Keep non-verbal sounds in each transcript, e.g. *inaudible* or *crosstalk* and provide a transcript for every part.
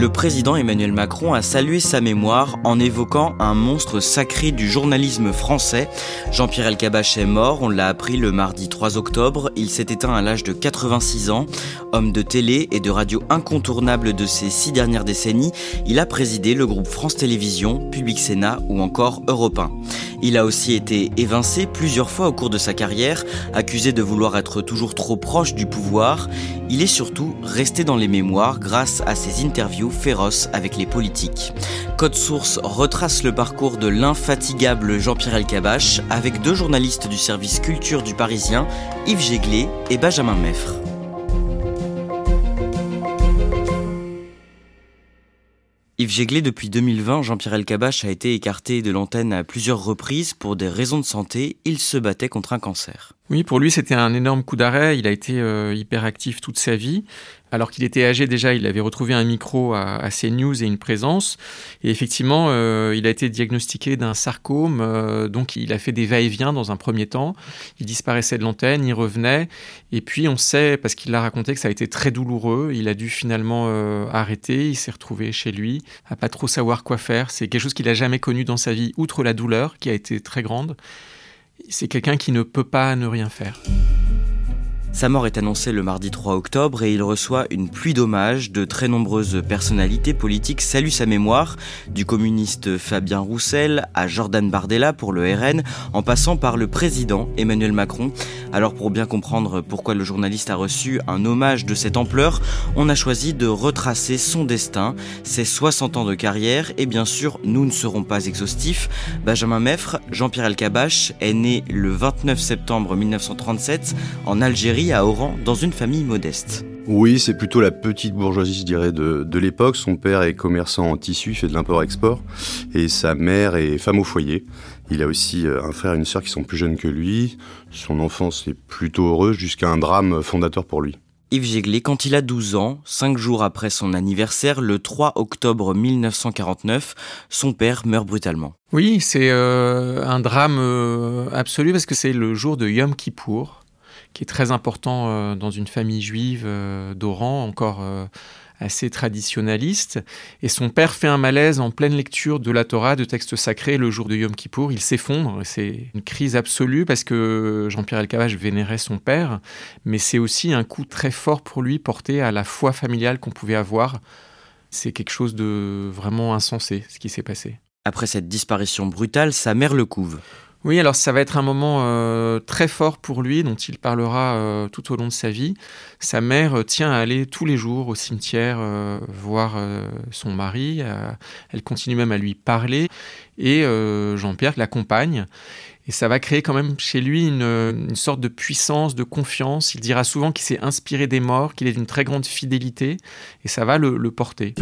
Le président Emmanuel Macron a salué sa mémoire en évoquant un monstre sacré du journalisme français. Jean-Pierre Elkabbach est mort, on l'a appris le mardi 3 octobre. Il s'est éteint à l'âge de 86 ans. Homme de télé et de radio incontournable de ces six dernières décennies, il a présidé le groupe France Télévisions, Public Sénat ou encore Europe 1. Il a aussi été évincé plusieurs fois au cours de sa carrière, accusé de vouloir être toujours trop proche du pouvoir. Il est surtout resté dans les mémoires grâce à ses interviews féroces avec les politiques. Code Source retrace le parcours de l'infatigable Jean-Pierre Elkabach avec deux journalistes du service culture du Parisien, Yves Jéglé et Benjamin Meffre. Yves Jéglé, depuis 2020, Jean-Pierre Elkabach a été écarté de l'antenne à plusieurs reprises pour des raisons de santé. Il se battait contre un cancer. Oui, pour lui, c'était un énorme coup d'arrêt. Il a été euh, hyperactif toute sa vie. Alors qu'il était âgé déjà, il avait retrouvé un micro à, à CNews et une présence. Et effectivement, euh, il a été diagnostiqué d'un sarcome. Euh, donc, il a fait des va-et-vient dans un premier temps. Il disparaissait de l'antenne, il revenait. Et puis, on sait, parce qu'il l'a raconté, que ça a été très douloureux. Il a dû finalement arrêter. Il s'est retrouvé chez lui, à pas trop savoir quoi faire. C'est quelque chose qu'il a jamais connu dans sa vie, outre la douleur, qui a été très grande c'est quelqu'un qui ne peut pas ne rien faire. Sa mort est annoncée le mardi 3 octobre et il reçoit une pluie d'hommages. De très nombreuses personnalités politiques saluent sa mémoire, du communiste Fabien Roussel à Jordan Bardella pour le RN, en passant par le président Emmanuel Macron. Alors pour bien comprendre pourquoi le journaliste a reçu un hommage de cette ampleur, on a choisi de retracer son destin, ses 60 ans de carrière et bien sûr nous ne serons pas exhaustifs. Benjamin Meffre, Jean-Pierre Elkabbach est né le 29 septembre 1937 en Algérie à Oran dans une famille modeste. Oui, c'est plutôt la petite bourgeoisie, je dirais, de, de l'époque. Son père est commerçant en tissu, fait de l'import-export, et sa mère est femme au foyer. Il a aussi euh, un frère et une sœur qui sont plus jeunes que lui. Son enfance est plutôt heureuse jusqu'à un drame fondateur pour lui. Yves Jéglé, quand il a 12 ans, cinq jours après son anniversaire, le 3 octobre 1949, son père meurt brutalement. Oui, c'est euh, un drame euh, absolu parce que c'est le jour de Yom Kippour qui est très important euh, dans une famille juive euh, d'Oran, encore euh, assez traditionnaliste. Et son père fait un malaise en pleine lecture de la Torah, de textes sacrés, le jour de Yom Kippour. Il s'effondre. C'est une crise absolue parce que Jean-Pierre Elkabbach vénérait son père, mais c'est aussi un coup très fort pour lui porté à la foi familiale qu'on pouvait avoir. C'est quelque chose de vraiment insensé, ce qui s'est passé. Après cette disparition brutale, sa mère le couve. Oui, alors ça va être un moment euh, très fort pour lui, dont il parlera euh, tout au long de sa vie. Sa mère euh, tient à aller tous les jours au cimetière voir son mari. elle continue même à lui parler. Et Jean-Pierre l'accompagne. Et ça va créer quand même chez lui une, sorte de puissance, de confiance. Il dira souvent qu'il s'est inspiré des morts, qu'il est d'une très grande fidélité. Et ça va le, le porter.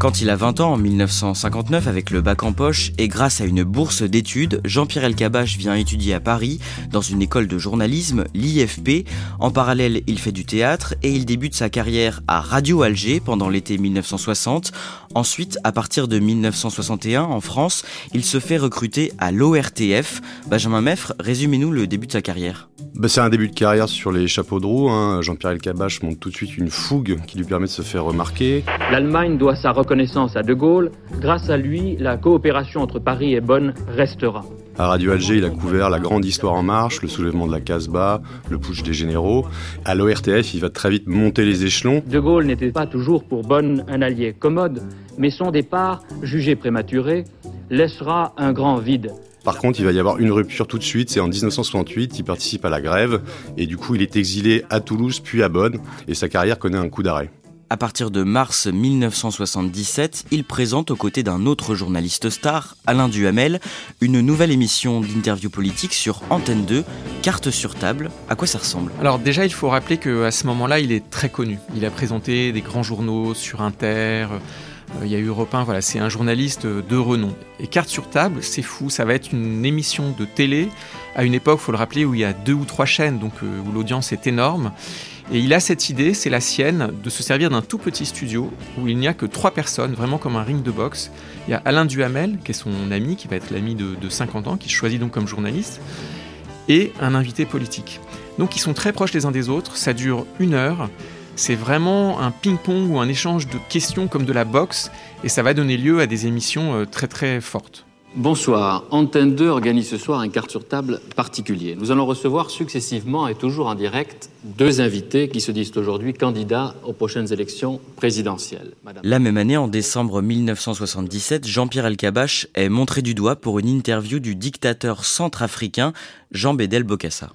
Quand il a 20 ans, en 1959, avec le bac en poche et grâce à une bourse d'études, Jean-Pierre Elkabbach vient étudier à Paris, dans une école de journalisme, l'IFP. En parallèle, il fait du théâtre et il débute sa carrière à Radio Alger pendant l'été 1960. Ensuite, à partir de 1961, en France, il se fait recruter à l'ORTF. Benjamin Meffre, résumez-nous le début de sa carrière. Bah, c'est un début de carrière sur les chapeaux de roue. Hein. Jean-Pierre Elkabbach montre tout de suite une fougue qui lui permet de se faire remarquer. L'Allemagne doit sa reconnaissance à De Gaulle. Grâce à lui, la coopération entre Paris et Bonn restera. À Radio Alger, il a couvert la grande histoire en marche, le soulèvement de la Casbah, le putsch des généraux. À l'ORTF, il va très vite monter les échelons. De Gaulle n'était pas toujours pour Bonn un allié commode, mais son départ, jugé prématuré, laissera un grand vide. Par contre, il va y avoir une rupture tout de suite. C'est en 1968, il participe à la grève et du coup, il est exilé à Toulouse puis à Bonn et sa carrière connaît un coup d'arrêt. À partir de mars 1977, il présente aux côtés d'un autre journaliste star, Alain Duhamel, une nouvelle émission d'interview politique sur Antenne 2, Carte sur table. À quoi ça ressemble? Alors déjà, il faut rappeler qu'à ce moment-là, il est très connu. Il a présenté des grands journaux sur Inter, euh, il y a eu Europe 1, voilà, c'est un journaliste de renom. Et Carte sur table, c'est fou, ça va être une émission de télé à une époque, faut le rappeler, où il y a deux ou trois chaînes, donc euh, où l'audience est énorme. Et il a cette idée, c'est la sienne, de se servir d'un tout petit studio où il n'y a que trois personnes, vraiment comme un ring de boxe. Il y a Alain Duhamel, qui est son ami, qui va être l'ami de, de 50 ans, qui choisit donc comme journaliste, et un invité politique. Donc ils sont très proches les uns des autres, ça dure une heure. C'est vraiment un ping-pong ou un échange de questions comme de la boxe et ça va donner lieu à des émissions euh, très très fortes. Bonsoir. Antenne 2 organise ce soir un carte sur table particulier. Nous allons recevoir successivement et toujours en direct deux invités qui se disent aujourd'hui candidats aux prochaines élections présidentielles. La même année, en décembre 1977, Jean-Pierre Elkabbach est montré du doigt pour une interview du dictateur centrafricain Jean Bédel Bokassa.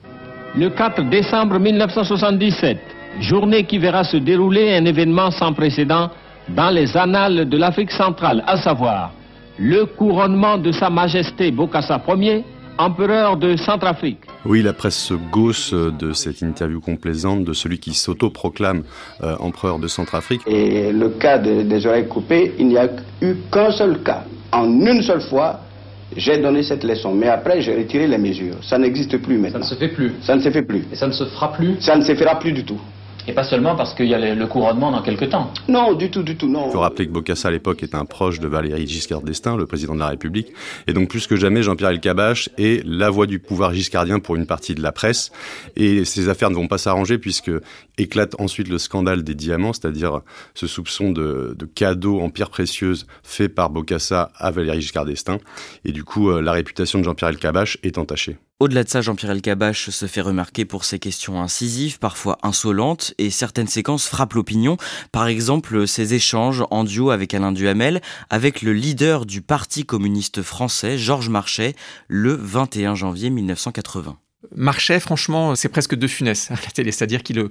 Le 4 décembre 1977, journée qui verra se dérouler un événement sans précédent dans les annales de l'Afrique centrale, à savoir le couronnement de Sa Majesté Bokassa Ier, empereur de Centrafrique. Oui, la presse se gausse de cette interview complaisante de celui qui s'auto-proclame euh, empereur de Centrafrique. Et le cas des oreilles coupées, il n'y a eu qu'un seul cas. En une seule fois, j'ai donné cette leçon, mais après j'ai retiré les mesures. Ça n'existe plus maintenant. Ça ne se fait plus. Ça ne se fait plus. Et ça ne se fera plus Ça ne se fera plus du tout. Et pas seulement parce qu'il y a le couronnement dans quelques temps. Non, du tout, du tout, non. Il faut rappeler que Bokassa à l'époque était un proche de Valéry Giscard d'Estaing, le président de la République. Et donc plus que jamais, Jean-Pierre Elkabbach est la voix du pouvoir giscardien pour une partie de la presse. Et ces affaires ne vont pas s'arranger puisque éclate ensuite le scandale des diamants, c'est-à-dire ce soupçon de, de cadeaux en pierres précieuses fait par Bokassa à Valéry Giscard d'Estaing. Et du coup, euh, la réputation de Jean-Pierre Elkabbach est entachée. Au-delà de ça, Jean-Pierre Elkabbach se fait remarquer pour ses questions incisives, parfois insolentes, et certaines séquences frappent l'opinion. Par exemple, ses échanges en duo avec Alain Duhamel, avec le leader du Parti communiste français, Georges Marchais, le 21 janvier 1980. Marchais, franchement, c'est presque de funeste à la télé, c'est-à-dire qu'il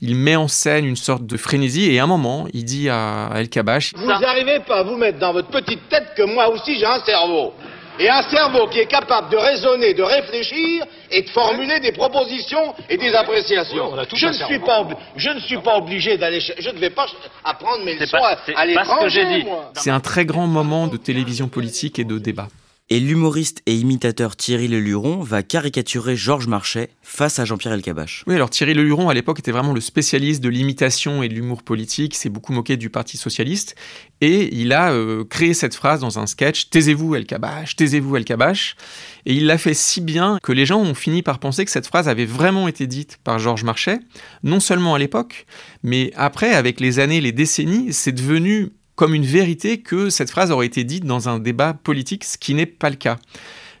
il met en scène une sorte de frénésie et à un moment, il dit à El Kabash Vous n'arrivez pas à vous mettre dans votre petite tête que moi aussi j'ai un cerveau. Et un cerveau qui est capable de raisonner, de réfléchir et de formuler des propositions et des appréciations. je, ne suis pas je ne suis pas obligé d'aller... Je ne vais pas apprendre mes leçons à, à l'étranger, C'est un très grand moment de télévision politique et de débat. Et l'humoriste et imitateur Thierry Leluron va caricaturer Georges Marchais face à Jean-Pierre Elkabbach. Oui, alors Thierry Leluron à l'époque était vraiment le spécialiste de l'imitation et de l'humour politique, s'est beaucoup moqué du Parti socialiste. Et il a euh, créé cette phrase dans un sketch Taisez-vous Elkabbach, taisez-vous Elkabbach et il l'a fait si bien que les gens ont fini par penser que cette phrase avait vraiment été dite par Georges Marchais, non seulement à l'époque, mais après avec les années, les décennies, c'est devenu comme une vérité que cette phrase aurait été dite dans un débat politique, ce qui n'est pas le cas.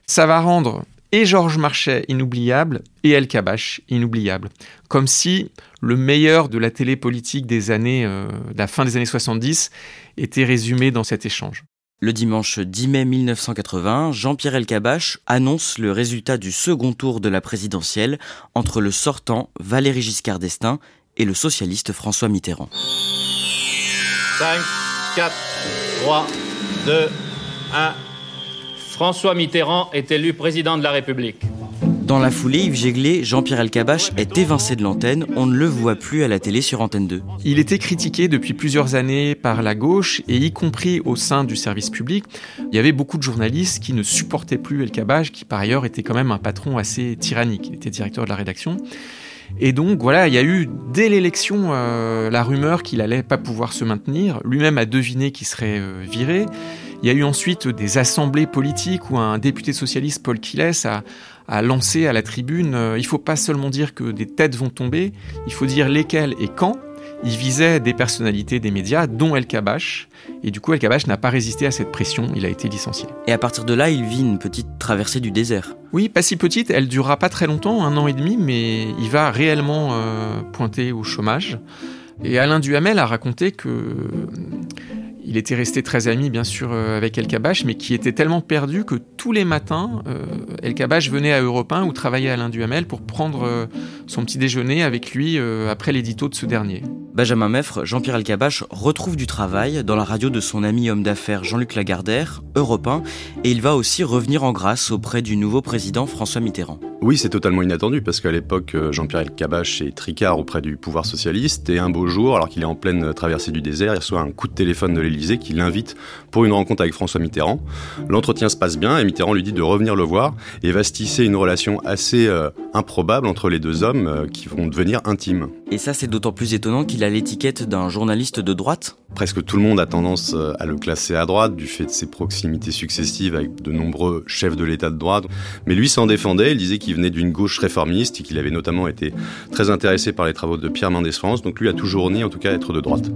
Ça va rendre et Georges Marchais inoubliable et El Kabash inoubliable. Comme si le meilleur de la télé politique des années, euh, de la fin des années 70 était résumé dans cet échange. Le dimanche 10 mai 1980, Jean-Pierre Elkabbach annonce le résultat du second tour de la présidentielle entre le sortant Valéry Giscard d'Estaing et le socialiste François Mitterrand. 5, 4, 3, 2, 1. François Mitterrand est élu président de la République. Dans la foulée, Yves Jéglé, Jean-Pierre Elkabbach est évincé de l'antenne. On ne le voit plus à la télé sur Antenne 2. Il était critiqué depuis plusieurs années par la gauche et y compris au sein du service public. Il y avait beaucoup de journalistes qui ne supportaient plus Elkabbach, qui par ailleurs était quand même un patron assez tyrannique. Il était directeur de la rédaction. Et donc voilà, il y a eu dès l'élection euh, la rumeur qu'il allait pas pouvoir se maintenir. Lui-même a deviné qu'il serait euh, viré. Il y a eu ensuite des assemblées politiques où un député socialiste, Paul Quiles, a, a lancé à la tribune euh, il faut pas seulement dire que des têtes vont tomber, il faut dire lesquelles et quand. Il visait des personnalités des médias, dont El Kabash, et du coup El Kabash n'a pas résisté à cette pression, il a été licencié. Et à partir de là, il vit une petite traversée du désert. Oui, pas si petite, elle durera pas très longtemps, un an et demi, mais il va réellement euh, pointer au chômage. Et Alain Duhamel a raconté que il était resté très ami, bien sûr, euh, avec El Kabash, mais qui était tellement perdu que tous les matins, euh, El Kabash venait à Europe 1 où travaillait Alain Duhamel pour prendre euh, son petit déjeuner avec lui après l'édito de ce dernier. Benjamin Meffre, Jean-Pierre Elkabach retrouve du travail dans la radio de son ami homme d'affaires Jean-Luc Lagardère, Europe 1, et il va aussi revenir en grâce auprès du nouveau président François Mitterrand. Oui, c'est totalement inattendu parce qu'à l'époque, Jean-Pierre Elkabach est tricard auprès du pouvoir socialiste et un beau jour, alors qu'il est en pleine traversée du désert, il reçoit un coup de téléphone de l'Élysée qui l'invite pour une rencontre avec François Mitterrand. L'entretien se passe bien et Mitterrand lui dit de revenir le voir et va se tisser une relation assez euh, improbable entre les deux hommes euh, qui vont devenir intimes. Et ça, c'est d'autant plus étonnant qu'il a l'étiquette d'un journaliste de droite Presque tout le monde a tendance euh, à le classer à droite du fait de ses proximités successives avec de nombreux chefs de l'État de droite. Mais lui s'en défendait, il disait qu'il venait d'une gauche réformiste et qu'il avait notamment été très intéressé par les travaux de Pierre Mendès France, donc lui a toujours nié en tout cas être de droite.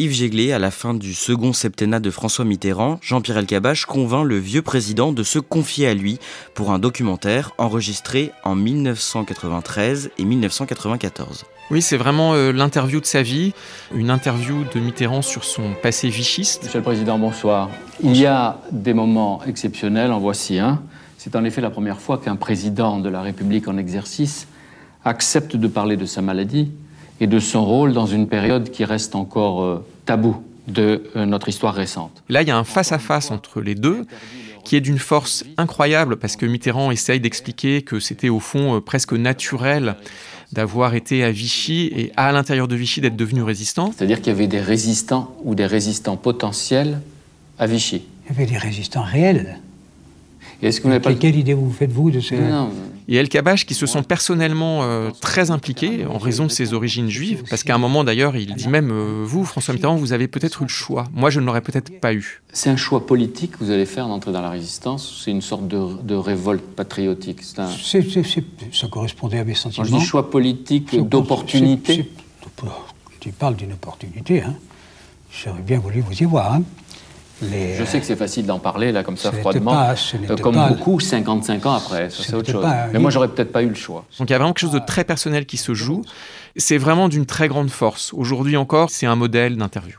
Yves Jéglé, à la fin du second septennat de François Mitterrand, Jean-Pierre Elkabbach convainc le vieux président de se confier à lui pour un documentaire enregistré en 1993 et 1994. Oui, c'est vraiment euh, l'interview de sa vie, une interview de Mitterrand sur son passé vichiste. Monsieur le Président, bonsoir. Il y a des moments exceptionnels, en voici un. C'est en effet la première fois qu'un président de la République en exercice accepte de parler de sa maladie et de son rôle dans une période qui reste encore euh, tabou de euh, notre histoire récente. Là, il y a un face-à-face entre les deux qui est d'une force incroyable parce que Mitterrand essaye d'expliquer que c'était au fond euh, presque naturel d'avoir été à Vichy et à l'intérieur de Vichy d'être devenu résistant. C'est-à-dire qu'il y avait des résistants ou des résistants potentiels à Vichy. Il y avait des résistants réels. Est-ce que vous n'avez pas... Quelle idée vous faites-vous de ces... Non, Et El Kabach qui se sont personnellement euh, très impliqués en raison de ses origines juives, parce qu'à un moment d'ailleurs, il dit même euh, Vous, François Mitterrand, vous avez peut-être eu le choix. Moi, je ne l'aurais peut-être pas eu. C'est un choix politique que vous allez faire d'entrer dans la résistance C'est une sorte de, de révolte patriotique? C'est un... C'est- c'est- c'est- Ça correspondait à mes Quand sentiments. je dis choix politique C'est- d'opportunité, c'est- c'est- Tu parles d'une opportunité. Hein. J'aurais bien voulu vous y voir. hein. Les, je sais que c'est facile d'en parler là comme ça froidement, pas- ce euh, comme pas- beaucoup 55 ans après, ça Ce c'est autre chose. pas Mais moi j'aurais peut-être pas eu le choix. Donc il y a vraiment quelque chose de très personnel qui se joue. C'est vraiment d'une très grande force. Aujourd'hui encore, c'est un modèle d'interview.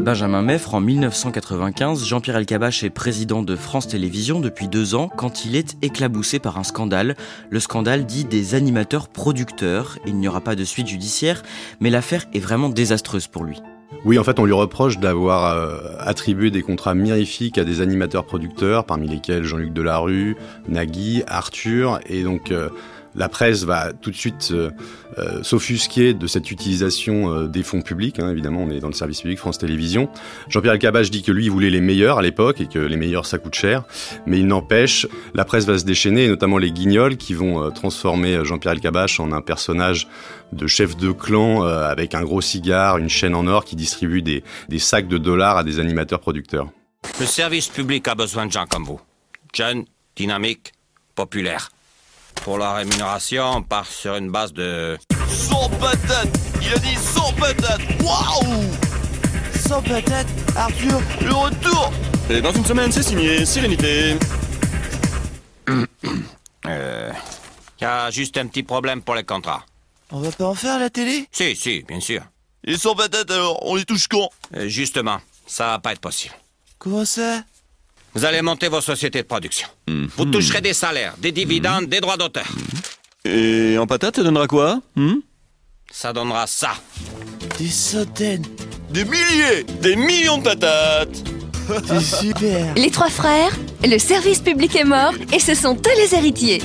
Benjamin Meffre, en 1995, Jean-Pierre Elkabbach est président de France Télévisions depuis deux ans quand il est éclaboussé par un scandale. Le scandale dit des animateurs producteurs. Il n'y aura pas de suite judiciaire, mais l'affaire est vraiment désastreuse pour lui. Oui, en fait, on lui reproche d'avoir euh, attribué des contrats mirifiques à des animateurs producteurs, parmi lesquels Jean-Luc Delarue, Nagui, Arthur, et donc euh, la presse va tout de suite euh, euh, s'offusquer de cette utilisation euh, des fonds publics. hein. évidemment, on est dans le service public France Télévisions. Jean-Pierre Elkabbach dit que lui, il voulait les meilleurs à l'époque et que les meilleurs, ça coûte cher. Mais il n'empêche, la presse va se déchaîner, et notamment les guignols qui vont transformer Jean-Pierre Elkabbach en un personnage de chef de clan avec un gros cigare, une chaîne en or qui distribue des, des sacs de dollars à des animateurs producteurs. Le service public a besoin de gens comme vous. Jeunes, dynamiques, populaires. Pour la rémunération, on part sur une base de... Sans patate Il a dit sans patate Waouh Sans patate Arthur, le retour Et dans une semaine, c'est signé, Sérénité. *coughs* Euh... Y a juste un petit problème pour les contrats. On va pas en faire à la télé? Si, si, bien sûr. Et sans patate alors, on les touche quand? Euh, justement, ça va pas être possible. Comment ça? Vous allez monter vos sociétés de production. Vous toucherez des salaires, des dividendes, des droits d'auteur. Et en patate, ça donnera quoi hmm? Ça donnera ça. Des centaines Des milliers Des millions de patates C'est super Les trois frères, le service public est mort et ce sont eux les héritiers.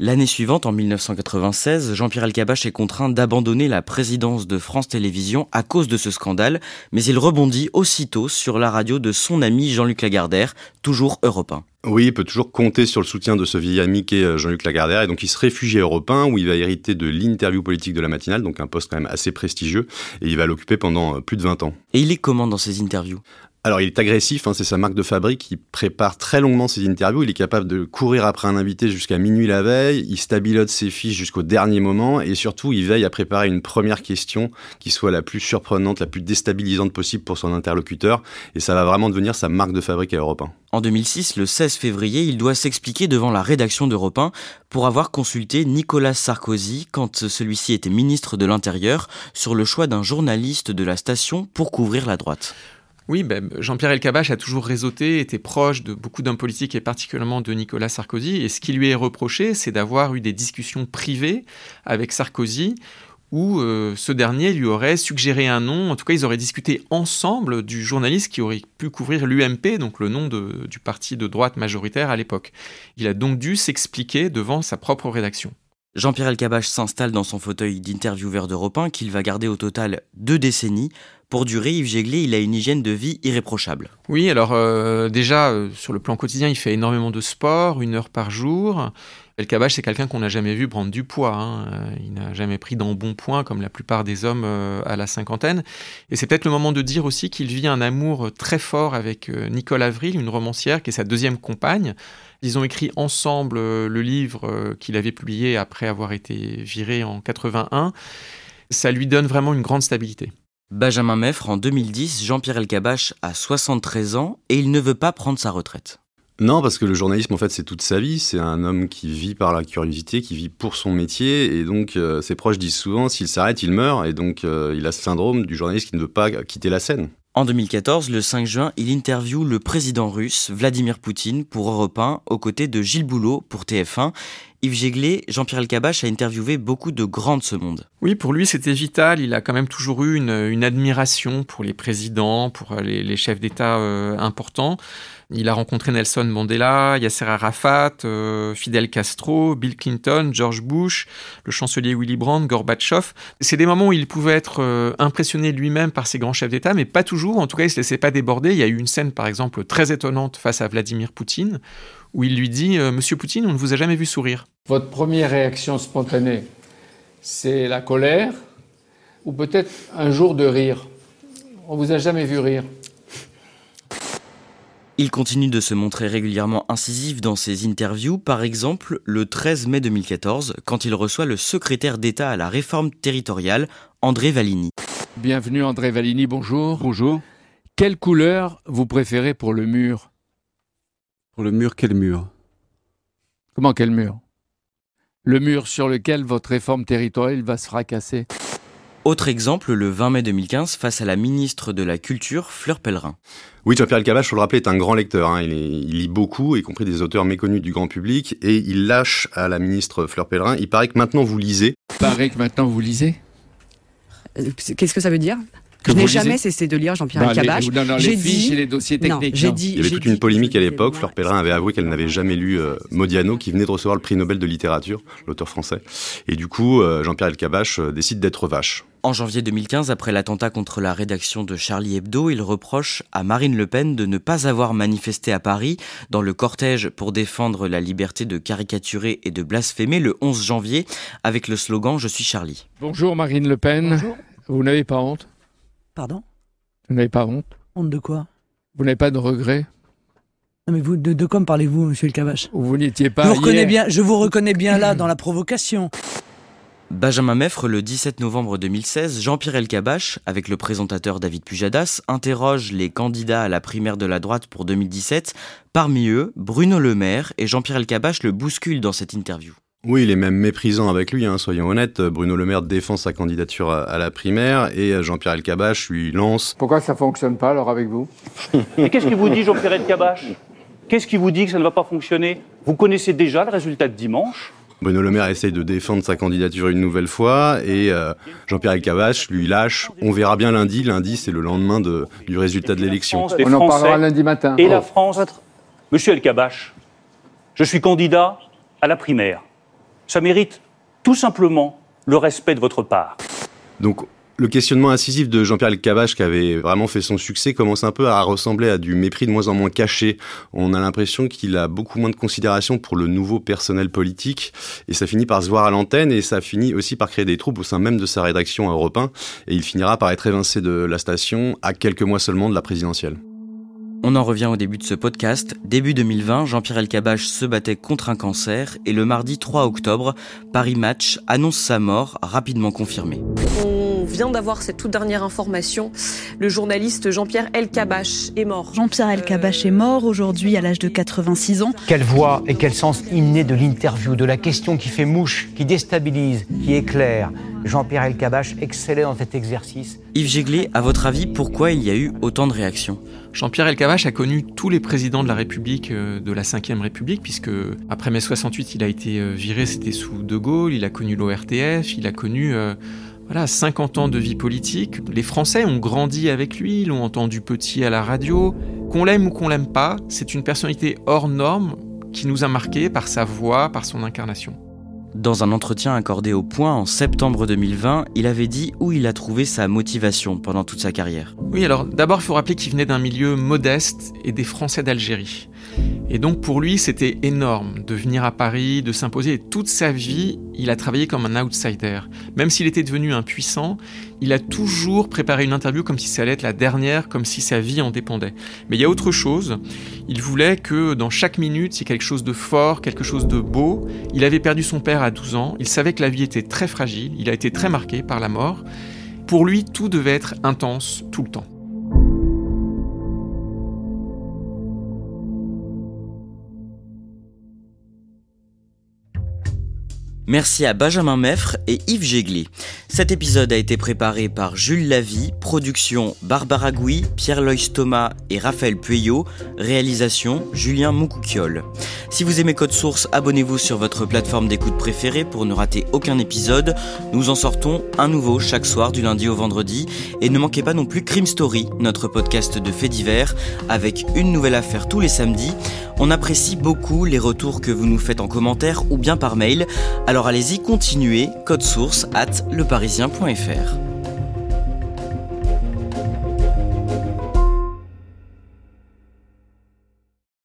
L'année suivante, en 1996, Jean-Pierre Elkabbach est contraint d'abandonner la présidence de France Télévisions à cause de ce scandale, mais il rebondit aussitôt sur la radio de son ami Jean-Luc Lagardère, toujours européen. Oui, il peut toujours compter sur le soutien de ce vieil ami qu'est euh, Jean-Luc Lagardère, et donc il se réfugie à Europe 1, où il va hériter de l'interview politique de la matinale, donc un poste quand même assez prestigieux, et il va l'occuper pendant euh, plus de 20 ans. Et il est comment dans ses interviews? Alors il est agressif, hein, c'est sa marque de fabrique, il prépare très longuement ses interviews, il est capable de courir après un invité jusqu'à minuit la veille, il stabilote ses fiches jusqu'au dernier moment, et surtout il veille à préparer une première question qui soit la plus surprenante, la plus déstabilisante possible pour son interlocuteur, et ça va vraiment devenir sa marque de fabrique à Europe 1. En 2006, le 16 février, il doit s'expliquer devant la rédaction d'Europe 1 pour avoir consulté Nicolas Sarkozy quand celui-ci était ministre de l'Intérieur sur le choix d'un journaliste de la station pour couvrir la droite. Oui, ben, Jean-Pierre Elkabbach a toujours réseauté, était proche de beaucoup d'hommes politiques et particulièrement de Nicolas Sarkozy. Et ce qui lui est reproché, c'est d'avoir eu des discussions privées avec Sarkozy où euh, ce dernier lui aurait suggéré un nom. En tout cas, ils auraient discuté ensemble du journaliste qui aurait pu couvrir l'UMP, donc le nom du parti de droite majoritaire à l'époque. Il a donc dû s'expliquer devant sa propre rédaction. Jean-Pierre Elkabach s'installe dans son fauteuil d'intervieweur d'Europe 1 qu'il va garder au total deux décennies. Pour durer, Yves Jéglé, il a une hygiène de vie irréprochable. Oui, alors euh, déjà, euh, sur le plan quotidien, il fait énormément de sport, une heure par jour. El Kabach, c'est quelqu'un qu'on n'a jamais vu prendre du poids. Hein. Euh, il n'a jamais pris d'embonpoint comme la plupart des hommes à la cinquantaine. Et c'est peut-être le moment de dire aussi qu'il vit un amour très fort avec Nicole Avril, une romancière qui est sa deuxième compagne. Ils ont écrit ensemble le livre qu'il avait publié après avoir été viré en 81. Ça lui donne vraiment une grande stabilité. Benjamin Meffre, en 2010, Jean-Pierre Elkabach a 73 ans et il ne veut pas prendre sa retraite. Non, parce que le journalisme, en fait, c'est toute sa vie. C'est un homme qui vit par la curiosité, qui vit pour son métier. Et donc, euh, ses proches disent souvent, s'il s'arrête, il meurt. Et donc, euh, il a ce syndrome du journaliste qui ne veut pas quitter la scène. En 2014, le 5 juin, il interviewe le président russe, Vladimir Poutine, pour Europe 1, aux côtés de Gilles Boulot pour TF1. Yves Jéglé, Jean-Pierre Elkabach a interviewé beaucoup de grands de ce monde. Oui, pour lui, c'était vital. Il a quand même toujours eu une, admiration pour les présidents, pour les, chefs d'État euh, importants. Il a rencontré Nelson Mandela, Yasser Arafat, euh, Fidel Castro, Bill Clinton, George Bush, le chancelier Willy Brandt, Gorbatchev. C'est des moments où il pouvait être euh, impressionné lui-même par ces grands chefs d'État, mais pas toujours. En tout cas, il ne se laissait pas déborder. Il y a eu une scène, par exemple, très étonnante face à Vladimir Poutine, où il lui dit Monsieur Poutine, on ne vous a jamais vu sourire. Votre première réaction spontanée, c'est la colère ou peut-être un jour de rire? On vous a jamais vu rire il continue de se montrer régulièrement incisif dans ses interviews, par exemple le 13 mai 2014, quand il reçoit le secrétaire d'État à la réforme territoriale, André Valigny. Bienvenue André Valigny, bonjour. Bonjour. Quelle couleur vous préférez pour le mur? Pour le mur, quel mur? Comment quel mur? Le mur sur lequel votre réforme territoriale va se fracasser. Autre exemple, le 20 mai 2015, face à la ministre de la Culture, Fleur Pellerin. Oui, Jean-Pierre Elkabbach, faut le rappeler, est un grand lecteur. Hein. Il, lit beaucoup, y compris des auteurs méconnus du grand public, et il lâche à la ministre Fleur Pellerin. Il paraît que maintenant vous lisez. Il paraît que maintenant vous lisez euh, Qu'est-ce que ça veut dire? Je n'ai jamais cessé de lire Jean-Pierre bah, J'ai dit, les dossiers techniques. j'ai dit, Il y avait toute une polémique à l'époque. Fleur Pellerin avait avoué qu'elle n'avait jamais lu euh, Modiano, qui venait de recevoir le prix Nobel de littérature, l'auteur français. Et du coup, euh, Jean-Pierre Elkabach euh, décide d'être vache. En janvier 2015, après l'attentat contre la rédaction de Charlie Hebdo, il reproche à Marine Le Pen de ne pas avoir manifesté à Paris dans le cortège pour défendre la liberté de caricaturer et de blasphémer le 11 janvier avec le slogan Je suis Charlie. Bonjour Marine Le Pen. Bonjour. Vous n'avez pas honte? Pardon Vous n'avez pas honte Honte de quoi Vous n'avez pas de regrets Non mais vous, de, de quoi me parlez-vous, monsieur le Cavache Vous n'étiez pas je vous, reconnais bien, je vous reconnais bien là, dans la provocation. Benjamin Meffre, le 17 novembre 2016, Jean-Pierre Elkabach, avec le présentateur David Pujadas, interroge les candidats à la primaire de la droite pour 2017. Parmi eux, Bruno Le Maire et Jean-Pierre Elkabach le bousculent dans cette interview. Oui, il est même méprisant avec lui, hein, soyons honnêtes. Bruno Le Maire défend sa candidature à, la primaire et Jean-Pierre Elkabach lui lance. Pourquoi ça fonctionne pas alors avec vous? *laughs* Et qu'est-ce qui vous dit, Jean-Pierre Elkabach? Qu'est-ce qui vous dit que ça ne va pas fonctionner? Vous connaissez déjà le résultat de dimanche? Bruno Le Maire essaye de défendre sa candidature une nouvelle fois et euh, Jean-Pierre Elkabach lui lâche. On verra bien lundi. Lundi, c'est le lendemain de, du résultat de l'élection. On en parlera lundi matin. Et la oh. France, Monsieur Elkabach, je suis candidat à la primaire ça mérite tout simplement le respect de votre part. Donc, le questionnement incisif de Jean-Pierre Elkabbach, qui avait vraiment fait son succès, commence un peu à ressembler à du mépris de moins en moins caché. On a l'impression qu'il a beaucoup moins de considération pour le nouveau personnel politique, et ça finit par se voir à l'antenne, et ça finit aussi par créer des troubles au sein même de sa rédaction à Europe 1, et il finira par être évincé de la station à quelques mois seulement de la présidentielle. On en revient au début de ce podcast. Début 2020, Jean-Pierre Elkabbach se battait contre un cancer et le mardi 3 octobre, Paris Match annonce sa mort, rapidement confirmée. On vient d'avoir cette toute dernière information. Le journaliste Jean-Pierre Elkabbach est mort. Jean-Pierre Elkabbach est mort aujourd'hui à l'âge de 86 ans. Quelle voix et quel sens inné de l'interview, de la question qui fait mouche, qui déstabilise, qui éclaire. Jean-Pierre Elkabbach excellait dans cet exercice. Yves Jéglé, à votre avis, pourquoi il y a eu autant de réactions? Jean-Pierre Elkabbach a connu tous les présidents de la République euh, de la Ve République, puisque après mai 68, il a été euh, viré, c'était sous De Gaulle, il a connu l'ORTF, il a connu euh, voilà, 50 ans de vie politique. Les Français ont grandi avec lui, l'ont entendu petit à la radio. Qu'on l'aime ou qu'on l'aime pas, c'est une personnalité hors norme qui nous a marqué par sa voix, par son incarnation. Dans un entretien accordé au Point en septembre 2020, il avait dit où il a trouvé sa motivation pendant toute sa carrière. Oui, alors d'abord, il faut rappeler qu'il venait d'un milieu modeste et des Français d'Algérie. Et donc pour lui, c'était énorme de venir à Paris, de s'imposer. toute sa vie, il a travaillé comme un outsider. Même s'il était devenu impuissant, il a toujours préparé une interview comme si ça allait être la dernière, comme si sa vie en dépendait. Mais il y a autre chose. Il voulait que dans chaque minute, il y ait quelque chose de fort, quelque chose de beau. Il avait perdu son père à 12 ans. Il savait que la vie était très fragile. Il a été très marqué par la mort. Pour lui, tout devait être intense tout le temps. Merci à Benjamin Meffre et Yves Gégli. Cet épisode a été préparé par Jules Lavie, production Barbara Gouy, Pierre-Loïs Thomas et Raphaël Pueyo, réalisation Julien Moukoukiol. Si vous aimez Code Source, abonnez-vous sur votre plateforme d'écoute préférée pour ne rater aucun épisode. Nous en sortons un nouveau chaque soir du lundi au vendredi. Et ne manquez pas non plus Crime Story, notre podcast de faits divers, avec une nouvelle affaire tous les samedis. On apprécie beaucoup les retours que vous nous faites en commentaire ou bien par mail. Alors allez-y, continuez, code source at leparisien.fr.